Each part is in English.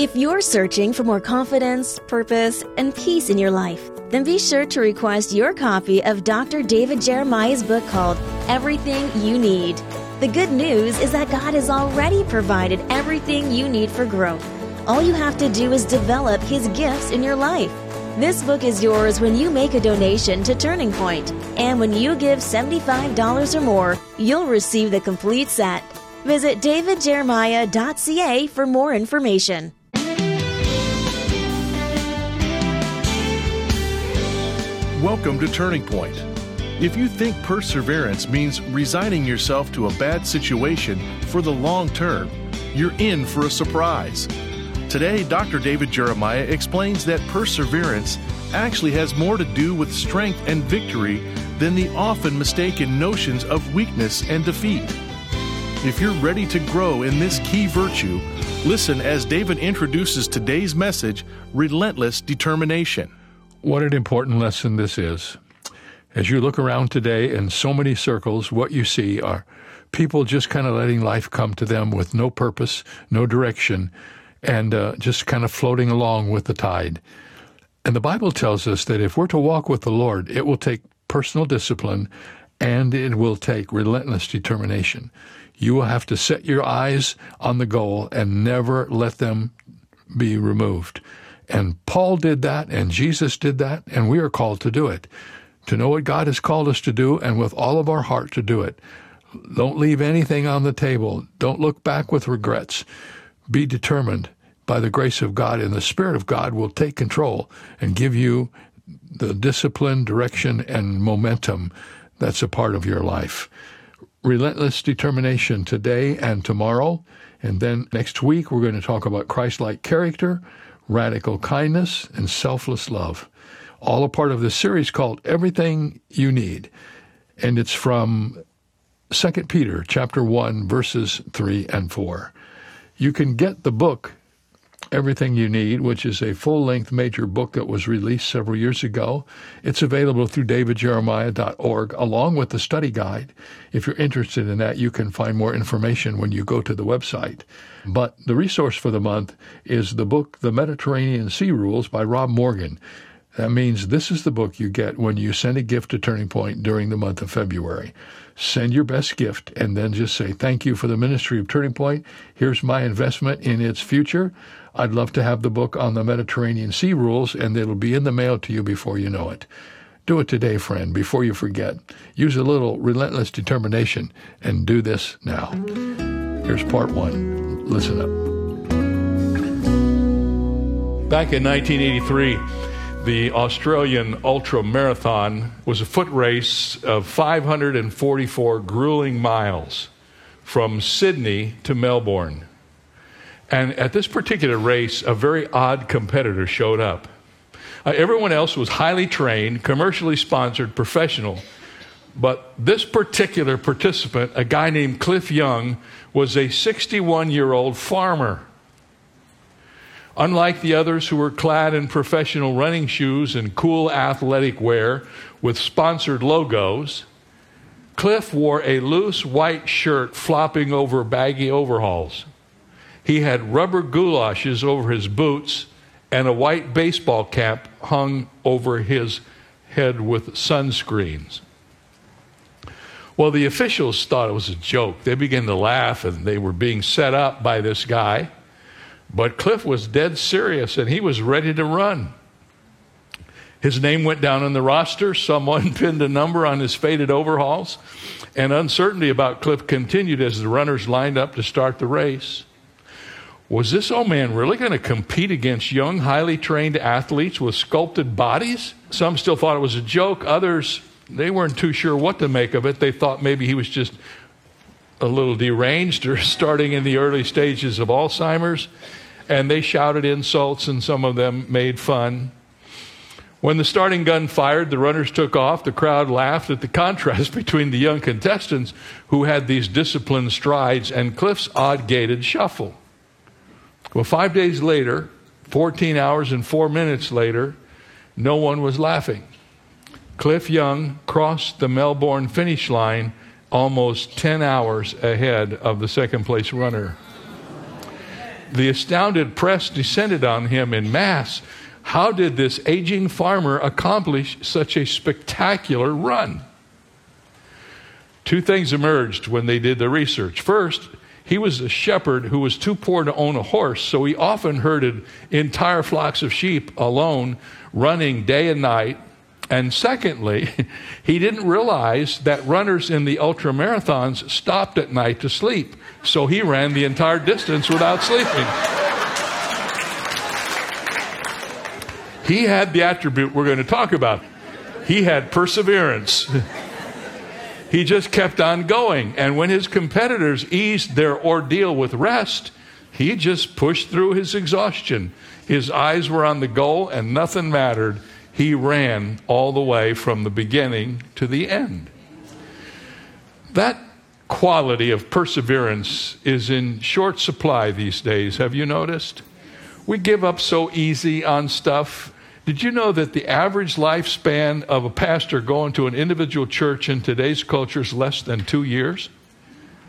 If you're searching for more confidence, purpose, and peace in your life, then be sure to request your copy of Dr. David Jeremiah's book called Everything You Need. The good news is that God has already provided everything you need for growth. All you have to do is develop His gifts in your life. This book is yours when you make a donation to Turning Point, and when you give $75 or more, you'll receive the complete set. Visit davidjeremiah.ca for more information. Welcome to Turning Point. If you think perseverance means resigning yourself to a bad situation for the long term, you're in for a surprise. Today, Dr. David Jeremiah explains that perseverance actually has more to do with strength and victory than the often mistaken notions of weakness and defeat. If you're ready to grow in this key virtue, listen as David introduces today's message Relentless Determination. What an important lesson this is. As you look around today in so many circles, what you see are people just kind of letting life come to them with no purpose, no direction, and uh, just kind of floating along with the tide. And the Bible tells us that if we're to walk with the Lord, it will take personal discipline and it will take relentless determination. You will have to set your eyes on the goal and never let them be removed. And Paul did that, and Jesus did that, and we are called to do it. To know what God has called us to do, and with all of our heart to do it. Don't leave anything on the table. Don't look back with regrets. Be determined by the grace of God, and the Spirit of God will take control and give you the discipline, direction, and momentum that's a part of your life. Relentless determination today and tomorrow. And then next week, we're going to talk about Christ like character radical kindness, and selfless love. All a part of this series called Everything You Need. And it's from 2 Peter chapter 1 verses 3 and 4. You can get the book Everything You Need, which is a full length major book that was released several years ago. It's available through davidjeremiah.org along with the study guide. If you're interested in that, you can find more information when you go to the website. But the resource for the month is the book The Mediterranean Sea Rules by Rob Morgan. That means this is the book you get when you send a gift to Turning Point during the month of February. Send your best gift and then just say, Thank you for the ministry of Turning Point. Here's my investment in its future. I'd love to have the book on the Mediterranean Sea Rules, and it'll be in the mail to you before you know it. Do it today, friend, before you forget. Use a little relentless determination and do this now. Here's part one. Listen up. Back in 1983, the Australian Ultra Marathon was a foot race of 544 grueling miles from Sydney to Melbourne. And at this particular race, a very odd competitor showed up. Uh, everyone else was highly trained, commercially sponsored, professional. But this particular participant, a guy named Cliff Young, was a 61 year old farmer. Unlike the others who were clad in professional running shoes and cool athletic wear with sponsored logos, Cliff wore a loose white shirt flopping over baggy overalls. He had rubber goulashes over his boots and a white baseball cap hung over his head with sunscreens. Well, the officials thought it was a joke. They began to laugh and they were being set up by this guy. But Cliff was dead serious and he was ready to run. His name went down on the roster. Someone pinned a number on his faded overalls. And uncertainty about Cliff continued as the runners lined up to start the race. Was this old man really going to compete against young, highly trained athletes with sculpted bodies? Some still thought it was a joke. Others, they weren't too sure what to make of it. They thought maybe he was just a little deranged or starting in the early stages of Alzheimer's and they shouted insults, and some of them made fun. When the starting gun fired, the runners took off. The crowd laughed at the contrast between the young contestants who had these disciplined strides and Cliff's odd gaited shuffle. Well, five days later, 14 hours and four minutes later, no one was laughing. Cliff Young crossed the Melbourne finish line almost 10 hours ahead of the second place runner. the astounded press descended on him in mass. How did this aging farmer accomplish such a spectacular run? Two things emerged when they did the research. First, he was a shepherd who was too poor to own a horse, so he often herded entire flocks of sheep alone, running day and night. And secondly, he didn't realize that runners in the ultra marathons stopped at night to sleep, so he ran the entire distance without sleeping. he had the attribute we're going to talk about. He had perseverance. he just kept on going. And when his competitors eased their ordeal with rest, he just pushed through his exhaustion. His eyes were on the goal and nothing mattered. He ran all the way from the beginning to the end. That quality of perseverance is in short supply these days. Have you noticed? We give up so easy on stuff. Did you know that the average lifespan of a pastor going to an individual church in today's culture is less than two years?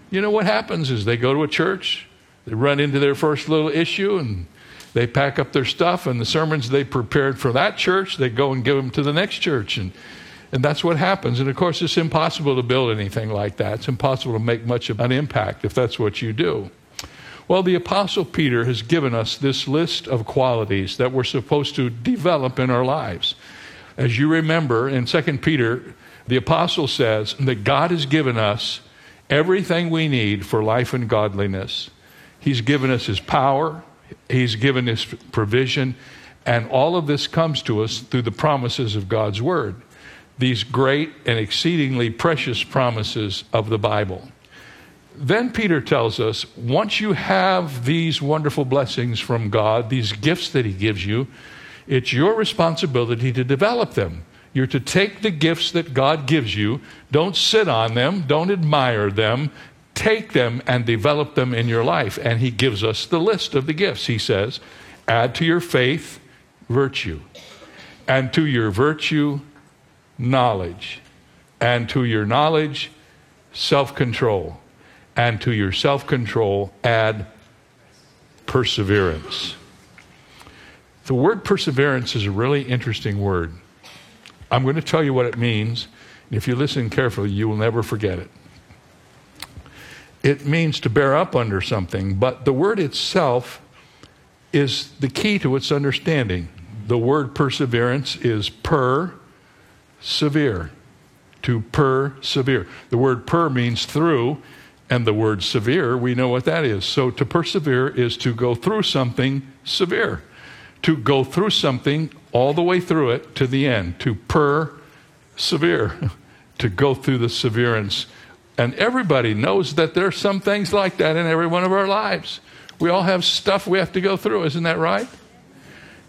You know what happens is they go to a church, they run into their first little issue, and they pack up their stuff, and the sermons they prepared for that church, they go and give them to the next church. And, and that's what happens. And of course, it's impossible to build anything like that. It's impossible to make much of an impact if that's what you do. Well, the Apostle Peter has given us this list of qualities that we're supposed to develop in our lives. As you remember in 2 Peter, the Apostle says that God has given us everything we need for life and godliness. He's given us His power, He's given His provision, and all of this comes to us through the promises of God's Word. These great and exceedingly precious promises of the Bible then Peter tells us once you have these wonderful blessings from God, these gifts that He gives you, it's your responsibility to develop them. You're to take the gifts that God gives you, don't sit on them, don't admire them, take them and develop them in your life. And He gives us the list of the gifts. He says, add to your faith virtue, and to your virtue, knowledge, and to your knowledge, self control and to your self control, add perseverance. The word perseverance is a really interesting word. I'm going to tell you what it means. If you listen carefully, you will never forget it. It means to bear up under something, but the word itself is the key to its understanding. The word perseverance is per severe. To persevere. The word per means through, and the word severe, we know what that is. So to persevere is to go through something severe, to go through something all the way through it to the end, to persevere, to go through the severance. And everybody knows that there are some things like that in every one of our lives. We all have stuff we have to go through, isn't that right?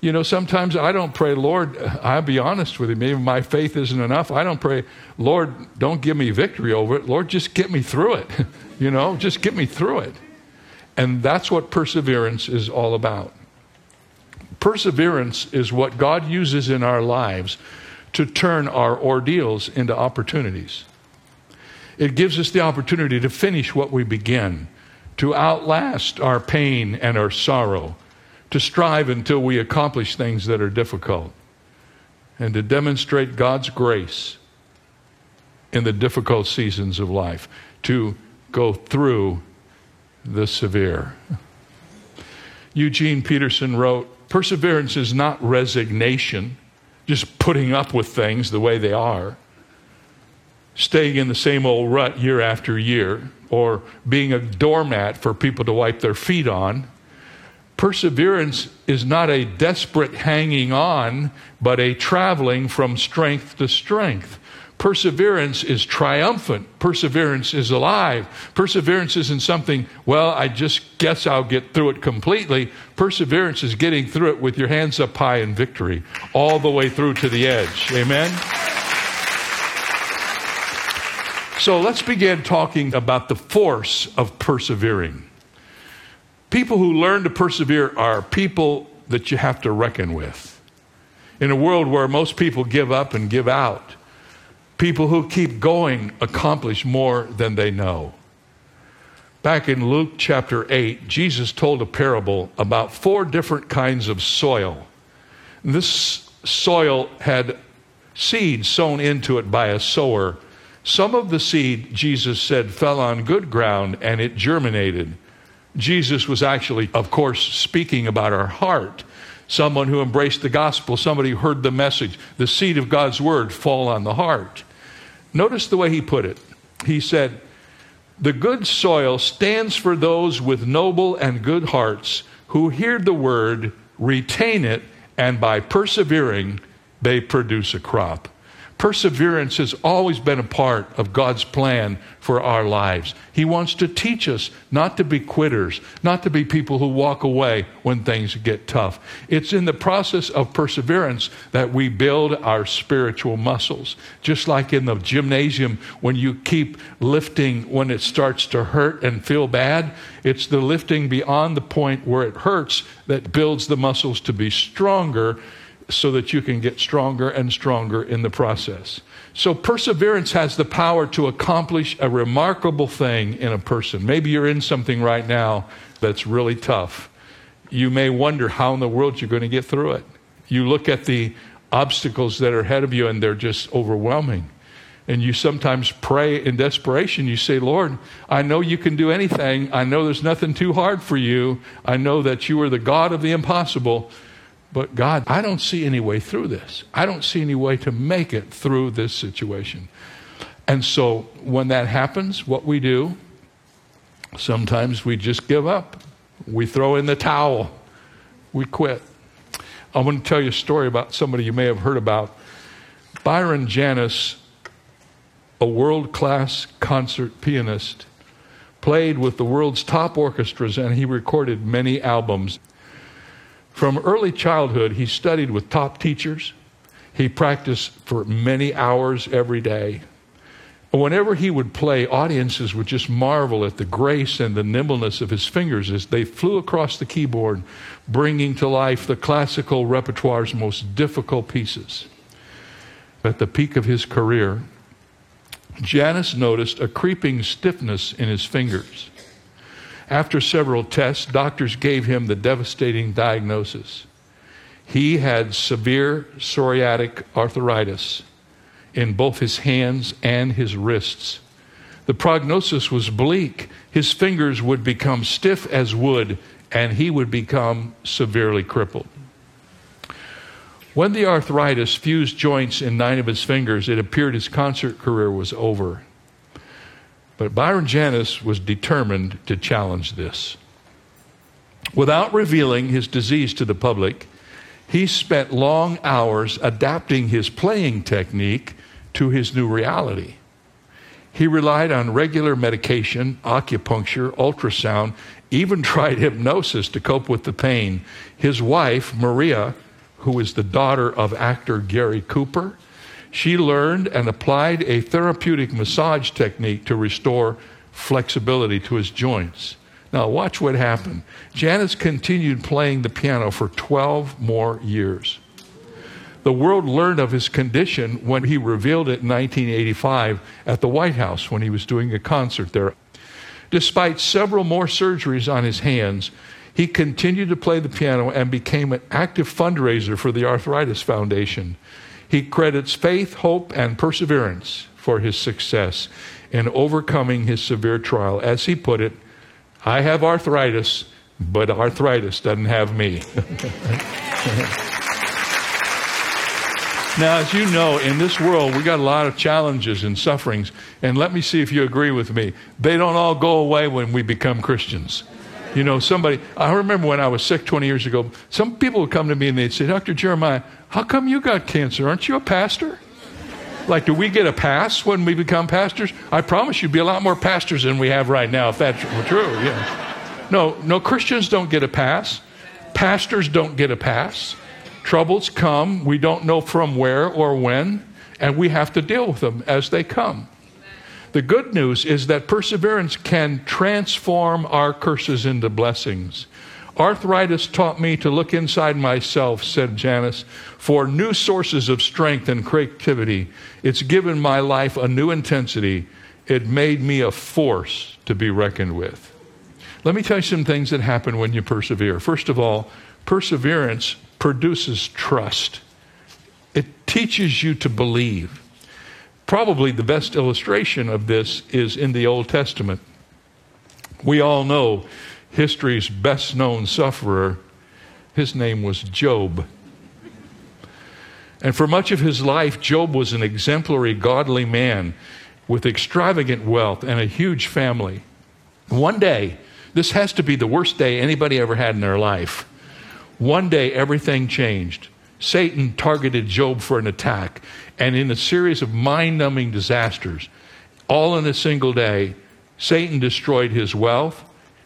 You know, sometimes I don't pray, Lord, I'll be honest with you, maybe my faith isn't enough. I don't pray, Lord, don't give me victory over it. Lord, just get me through it. you know, just get me through it. And that's what perseverance is all about. Perseverance is what God uses in our lives to turn our ordeals into opportunities. It gives us the opportunity to finish what we begin, to outlast our pain and our sorrow, to strive until we accomplish things that are difficult, and to demonstrate God's grace in the difficult seasons of life, to go through the severe. Eugene Peterson wrote Perseverance is not resignation, just putting up with things the way they are, staying in the same old rut year after year, or being a doormat for people to wipe their feet on. Perseverance is not a desperate hanging on, but a traveling from strength to strength. Perseverance is triumphant. Perseverance is alive. Perseverance isn't something, well, I just guess I'll get through it completely. Perseverance is getting through it with your hands up high in victory, all the way through to the edge. Amen? So let's begin talking about the force of persevering. People who learn to persevere are people that you have to reckon with. In a world where most people give up and give out, people who keep going accomplish more than they know. Back in Luke chapter 8, Jesus told a parable about four different kinds of soil. This soil had seed sown into it by a sower. Some of the seed, Jesus said, fell on good ground and it germinated. Jesus was actually, of course, speaking about our heart. Someone who embraced the gospel, somebody who heard the message, the seed of God's word fall on the heart. Notice the way he put it. He said, The good soil stands for those with noble and good hearts who hear the word, retain it, and by persevering, they produce a crop. Perseverance has always been a part of God's plan for our lives. He wants to teach us not to be quitters, not to be people who walk away when things get tough. It's in the process of perseverance that we build our spiritual muscles. Just like in the gymnasium, when you keep lifting when it starts to hurt and feel bad, it's the lifting beyond the point where it hurts that builds the muscles to be stronger so that you can get stronger and stronger in the process. So, perseverance has the power to accomplish a remarkable thing in a person. Maybe you're in something right now that's really tough. You may wonder how in the world you're going to get through it. You look at the obstacles that are ahead of you and they're just overwhelming. And you sometimes pray in desperation. You say, Lord, I know you can do anything. I know there's nothing too hard for you. I know that you are the God of the impossible. But God, I don't see any way through this. I don't see any way to make it through this situation. And so when that happens, what we do, sometimes we just give up. We throw in the towel. We quit. I'm going to tell you a story about somebody you may have heard about. Byron Janis, a world class concert pianist, played with the world's top orchestras and he recorded many albums. From early childhood, he studied with top teachers. He practiced for many hours every day. Whenever he would play, audiences would just marvel at the grace and the nimbleness of his fingers as they flew across the keyboard, bringing to life the classical repertoire's most difficult pieces. At the peak of his career, Janis noticed a creeping stiffness in his fingers. After several tests, doctors gave him the devastating diagnosis. He had severe psoriatic arthritis in both his hands and his wrists. The prognosis was bleak. His fingers would become stiff as wood, and he would become severely crippled. When the arthritis fused joints in nine of his fingers, it appeared his concert career was over. But Byron Janis was determined to challenge this. Without revealing his disease to the public, he spent long hours adapting his playing technique to his new reality. He relied on regular medication, acupuncture, ultrasound, even tried hypnosis to cope with the pain. His wife, Maria, who is the daughter of actor Gary Cooper, she learned and applied a therapeutic massage technique to restore flexibility to his joints. Now, watch what happened. Janis continued playing the piano for 12 more years. The world learned of his condition when he revealed it in 1985 at the White House when he was doing a concert there. Despite several more surgeries on his hands, he continued to play the piano and became an active fundraiser for the Arthritis Foundation. He credits faith, hope, and perseverance for his success in overcoming his severe trial. As he put it, I have arthritis, but arthritis doesn't have me. now, as you know, in this world, we got a lot of challenges and sufferings. And let me see if you agree with me. They don't all go away when we become Christians. You know, somebody, I remember when I was sick 20 years ago, some people would come to me and they'd say, Dr. Jeremiah, how come you got cancer? Aren't you a pastor? Like, do we get a pass when we become pastors? I promise you'd be a lot more pastors than we have right now if that's true. Yeah. No, no, Christians don't get a pass. Pastors don't get a pass. Troubles come. We don't know from where or when, and we have to deal with them as they come. The good news is that perseverance can transform our curses into blessings. Arthritis taught me to look inside myself, said Janis, for new sources of strength and creativity. It's given my life a new intensity. It made me a force to be reckoned with. Let me tell you some things that happen when you persevere. First of all, perseverance produces trust, it teaches you to believe. Probably the best illustration of this is in the Old Testament. We all know history's best known sufferer. His name was Job. And for much of his life, Job was an exemplary, godly man with extravagant wealth and a huge family. One day, this has to be the worst day anybody ever had in their life. One day, everything changed. Satan targeted Job for an attack, and in a series of mind numbing disasters, all in a single day, Satan destroyed his wealth,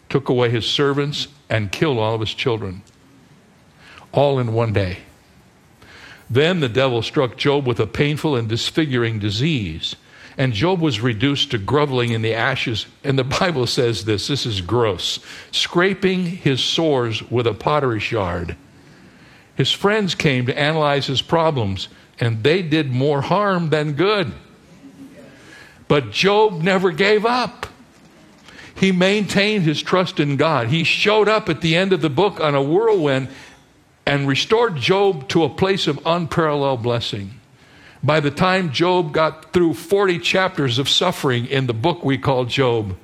took away his servants, and killed all of his children. All in one day. Then the devil struck Job with a painful and disfiguring disease. And Job was reduced to groveling in the ashes. And the Bible says this this is gross scraping his sores with a pottery shard. His friends came to analyze his problems, and they did more harm than good. But Job never gave up. He maintained his trust in God. He showed up at the end of the book on a whirlwind and restored Job to a place of unparalleled blessing. By the time Job got through 40 chapters of suffering in the book we call Job,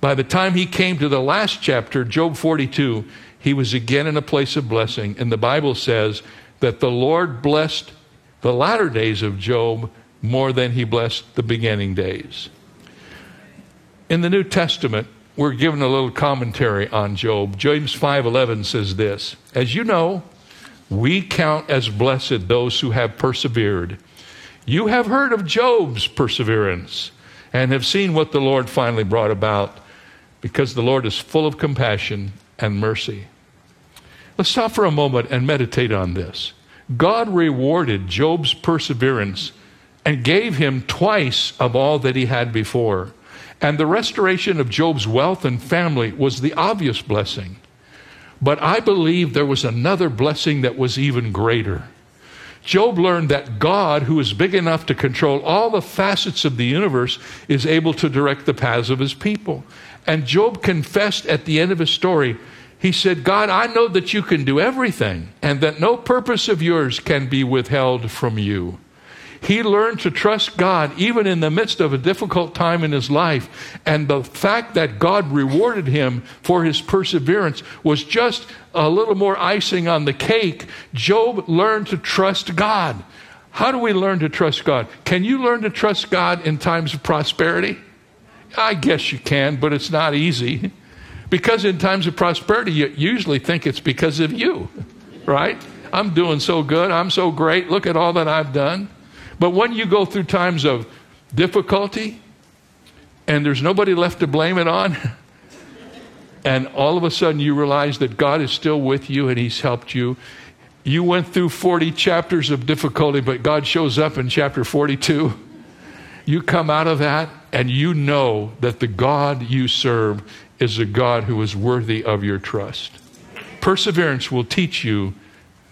by the time he came to the last chapter, Job 42, he was again in a place of blessing. And the Bible says that the Lord blessed the latter days of Job more than he blessed the beginning days. In the New Testament, we're given a little commentary on Job. James 5:11 says this, "As you know, we count as blessed those who have persevered. You have heard of Job's perseverance and have seen what the Lord finally brought about because the Lord is full of compassion and mercy." Let's stop for a moment and meditate on this. God rewarded Job's perseverance and gave him twice of all that he had before. And the restoration of Job's wealth and family was the obvious blessing. But I believe there was another blessing that was even greater. Job learned that God, who is big enough to control all the facets of the universe, is able to direct the paths of his people. And Job confessed at the end of his story, he said, God, I know that you can do everything and that no purpose of yours can be withheld from you. He learned to trust God even in the midst of a difficult time in his life. And the fact that God rewarded him for his perseverance was just a little more icing on the cake. Job learned to trust God. How do we learn to trust God? Can you learn to trust God in times of prosperity? I guess you can, but it's not easy. Because in times of prosperity, you usually think it's because of you, right? I'm doing so good. I'm so great. Look at all that I've done. But when you go through times of difficulty and there's nobody left to blame it on, and all of a sudden you realize that God is still with you and He's helped you. You went through 40 chapters of difficulty, but God shows up in chapter 42. You come out of that and you know that the God you serve is a God who is worthy of your trust. Perseverance will teach you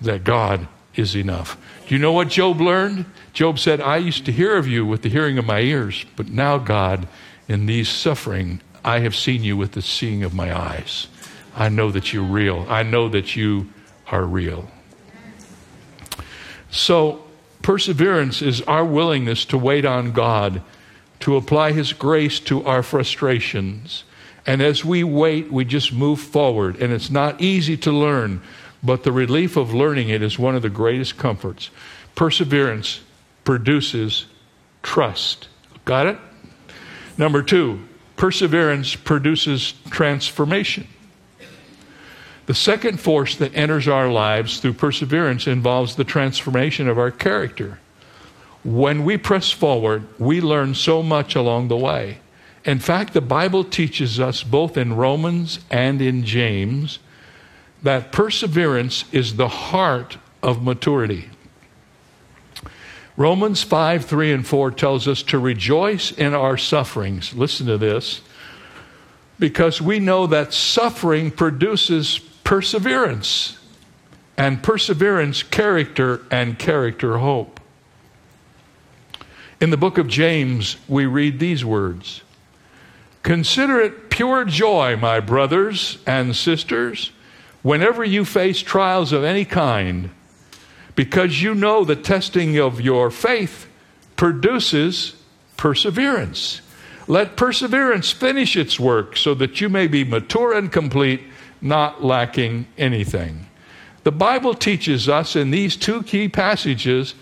that God is enough. Do you know what Job learned? Job said, I used to hear of you with the hearing of my ears, but now, God, in these suffering, I have seen you with the seeing of my eyes. I know that you're real. I know that you are real. So, perseverance is our willingness to wait on God, to apply His grace to our frustrations. And as we wait, we just move forward. And it's not easy to learn, but the relief of learning it is one of the greatest comforts. Perseverance produces trust. Got it? Number two, perseverance produces transformation. The second force that enters our lives through perseverance involves the transformation of our character. When we press forward, we learn so much along the way. In fact, the Bible teaches us both in Romans and in James that perseverance is the heart of maturity. Romans 5 3 and 4 tells us to rejoice in our sufferings. Listen to this. Because we know that suffering produces perseverance, and perseverance, character, and character, hope. In the book of James, we read these words Consider it pure joy, my brothers and sisters, whenever you face trials of any kind, because you know the testing of your faith produces perseverance. Let perseverance finish its work so that you may be mature and complete, not lacking anything. The Bible teaches us in these two key passages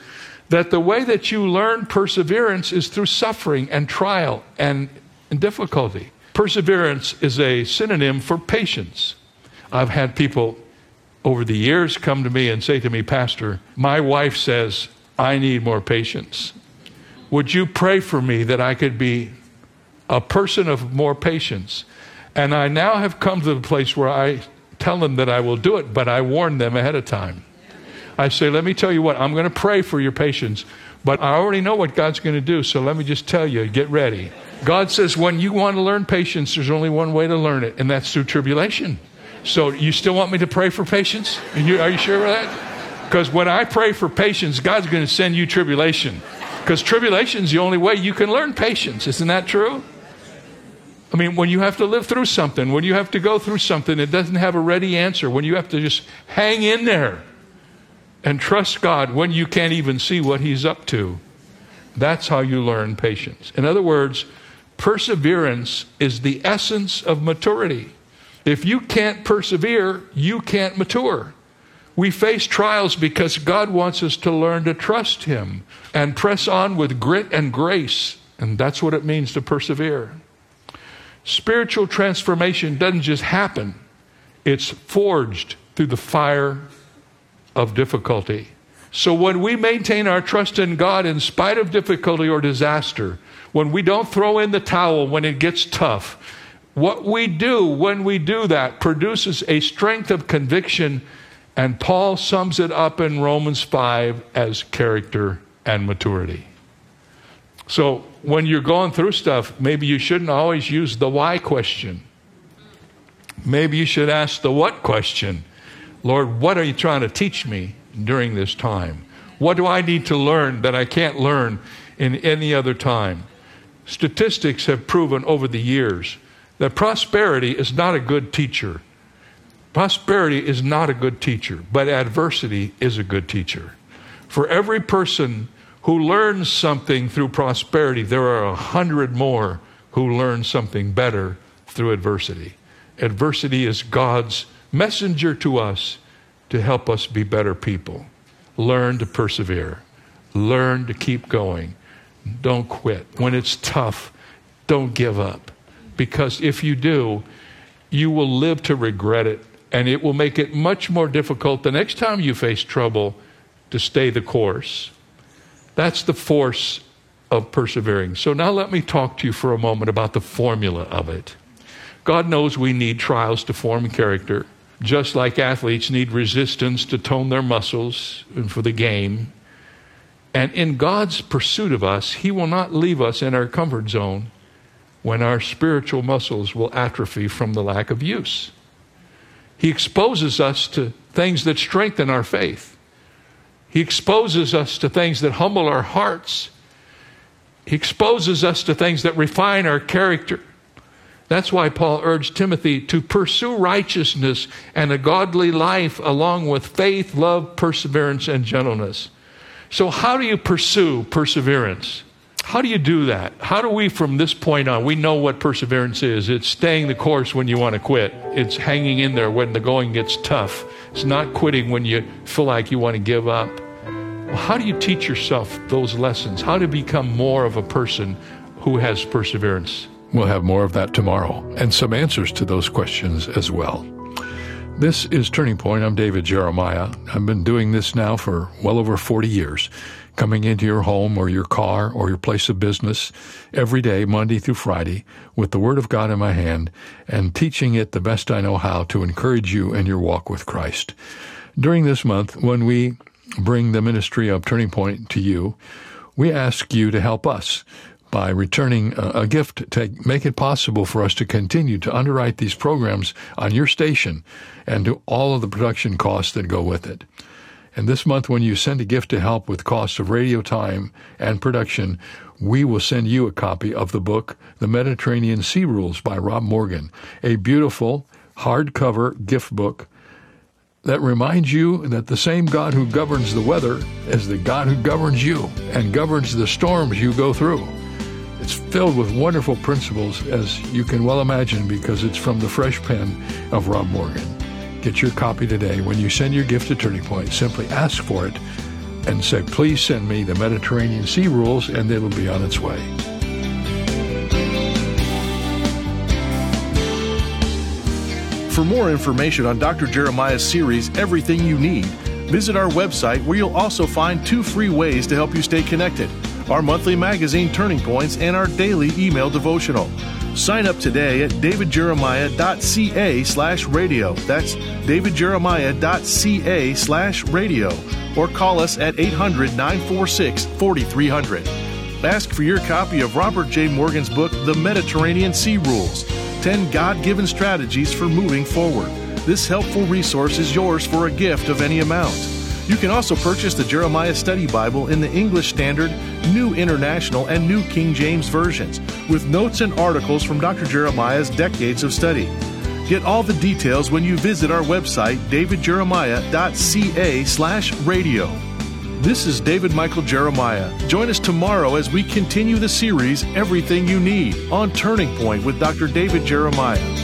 that the way that you learn perseverance is through suffering and trial and, and difficulty. Perseverance is a synonym for patience. I've had people over the years come to me and say to me, Pastor, my wife says I need more patience. Would you pray for me that I could be a person of more patience. And I now have come to the place where I tell them that I will do it, but I warn them ahead of time. I say, let me tell you what, I'm going to pray for your patience, but I already know what God's going to do, so let me just tell you, get ready. God says, when you want to learn patience, there's only one way to learn it, and that's through tribulation. So, you still want me to pray for patience? Are you, are you sure of that? Because when I pray for patience, God's going to send you tribulation. Because tribulation is the only way you can learn patience. Isn't that true? I mean, when you have to live through something, when you have to go through something, it doesn't have a ready answer, when you have to just hang in there and trust God when you can't even see what He's up to, that's how you learn patience. In other words, perseverance is the essence of maturity. If you can't persevere, you can't mature. We face trials because God wants us to learn to trust Him and press on with grit and grace. And that's what it means to persevere. Spiritual transformation doesn't just happen, it's forged through the fire of difficulty. So when we maintain our trust in God in spite of difficulty or disaster, when we don't throw in the towel when it gets tough, what we do when we do that produces a strength of conviction, and Paul sums it up in Romans 5 as character and maturity. So when you're going through stuff, maybe you shouldn't always use the why question. Maybe you should ask the what question. Lord, what are you trying to teach me during this time? What do I need to learn that I can't learn in any other time? Statistics have proven over the years that prosperity is not a good teacher. Prosperity is not a good teacher, but adversity is a good teacher. For every person who learns something through prosperity, there are a hundred more who learn something better through adversity. Adversity is God's messenger to us to help us be better people. Learn to persevere, learn to keep going. Don't quit. When it's tough, don't give up. Because if you do, you will live to regret it, and it will make it much more difficult the next time you face trouble to stay the course. That's the force of persevering. So now let me talk to you for a moment about the formula of it. God knows we need trials to form character, just like athletes need resistance to tone their muscles for the game. And in God's pursuit of us, He will not leave us in our comfort zone when our spiritual muscles will atrophy from the lack of use. He exposes us to things that strengthen our faith. He exposes us to things that humble our hearts. He exposes us to things that refine our character. That's why Paul urged Timothy to pursue righteousness and a godly life along with faith, love, perseverance, and gentleness. So, how do you pursue perseverance? How do you do that? How do we, from this point on, we know what perseverance is? It's staying the course when you want to quit, it's hanging in there when the going gets tough, it's not quitting when you feel like you want to give up. Well, how do you teach yourself those lessons? How to become more of a person who has perseverance? We'll have more of that tomorrow and some answers to those questions as well. This is Turning Point. I'm David Jeremiah. I've been doing this now for well over 40 years, coming into your home or your car or your place of business every day, Monday through Friday, with the Word of God in my hand and teaching it the best I know how to encourage you in your walk with Christ. During this month, when we bring the ministry of Turning Point to you, we ask you to help us by returning a, gift to make it possible for us to continue to underwrite these programs on your station and do all of the production costs that go with it. And this month, when you send a gift to help with costs of radio time and production, we will send you a copy of the book, The Mediterranean Sea Rules by Rob Morgan, a beautiful hardcover gift book that reminds you that the same God who governs the weather is the God who governs you and governs the storms you go through. It's filled with wonderful principles, as you can well imagine, because it's from the fresh pen of Rob Morgan. Get your copy today. When you send your gift to Turning Point, simply ask for it and say, please send me the Mediterranean Sea Rules, and it'll be on its way. For more information on Dr. Jeremiah's series, Everything You Need, visit our website where you'll also find two free ways to help you stay connected our monthly magazine Turning Points and our daily email devotional. Sign up today at davidjeremiah.ca slash radio. That's davidjeremiah.ca slash radio. Or call us at 800 946 4300. Ask for your copy of Robert J. Morgan's book, The Mediterranean Sea Rules 10 God given strategies for moving forward. This helpful resource is yours for a gift of any amount. You can also purchase the Jeremiah Study Bible in the English Standard, New International, and New King James versions, with notes and articles from Dr. Jeremiah's decades of study. Get all the details when you visit our website, davidjeremiah.ca slash radio. This is David Michael Jeremiah. Join us tomorrow as we continue the series Everything You Need on Turning Point with Dr. David Jeremiah.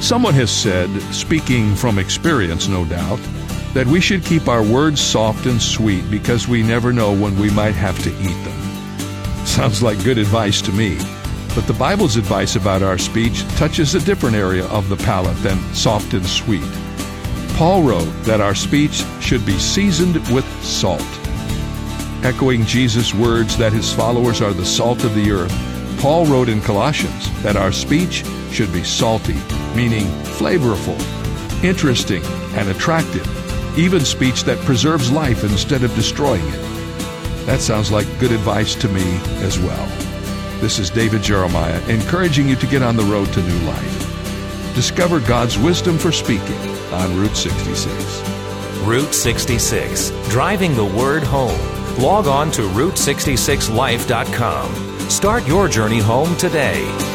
Someone has said, speaking from experience, no doubt, that we should keep our words soft and sweet because we never know when we might have to eat them. Sounds like good advice to me. But the Bible's advice about our speech touches a different area of the palate than soft and sweet. Paul wrote that our speech should be seasoned with salt. Echoing Jesus' words that his followers are the salt of the earth, Paul wrote in Colossians that our speech should be salty, meaning flavorful, interesting, and attractive, even speech that preserves life instead of destroying it. That sounds like good advice to me as well. This is David Jeremiah encouraging you to get on the road to new life. Discover God's wisdom for speaking on Route 66. Route 66, driving the word home. Log on to Route66Life.com. Start your journey home today.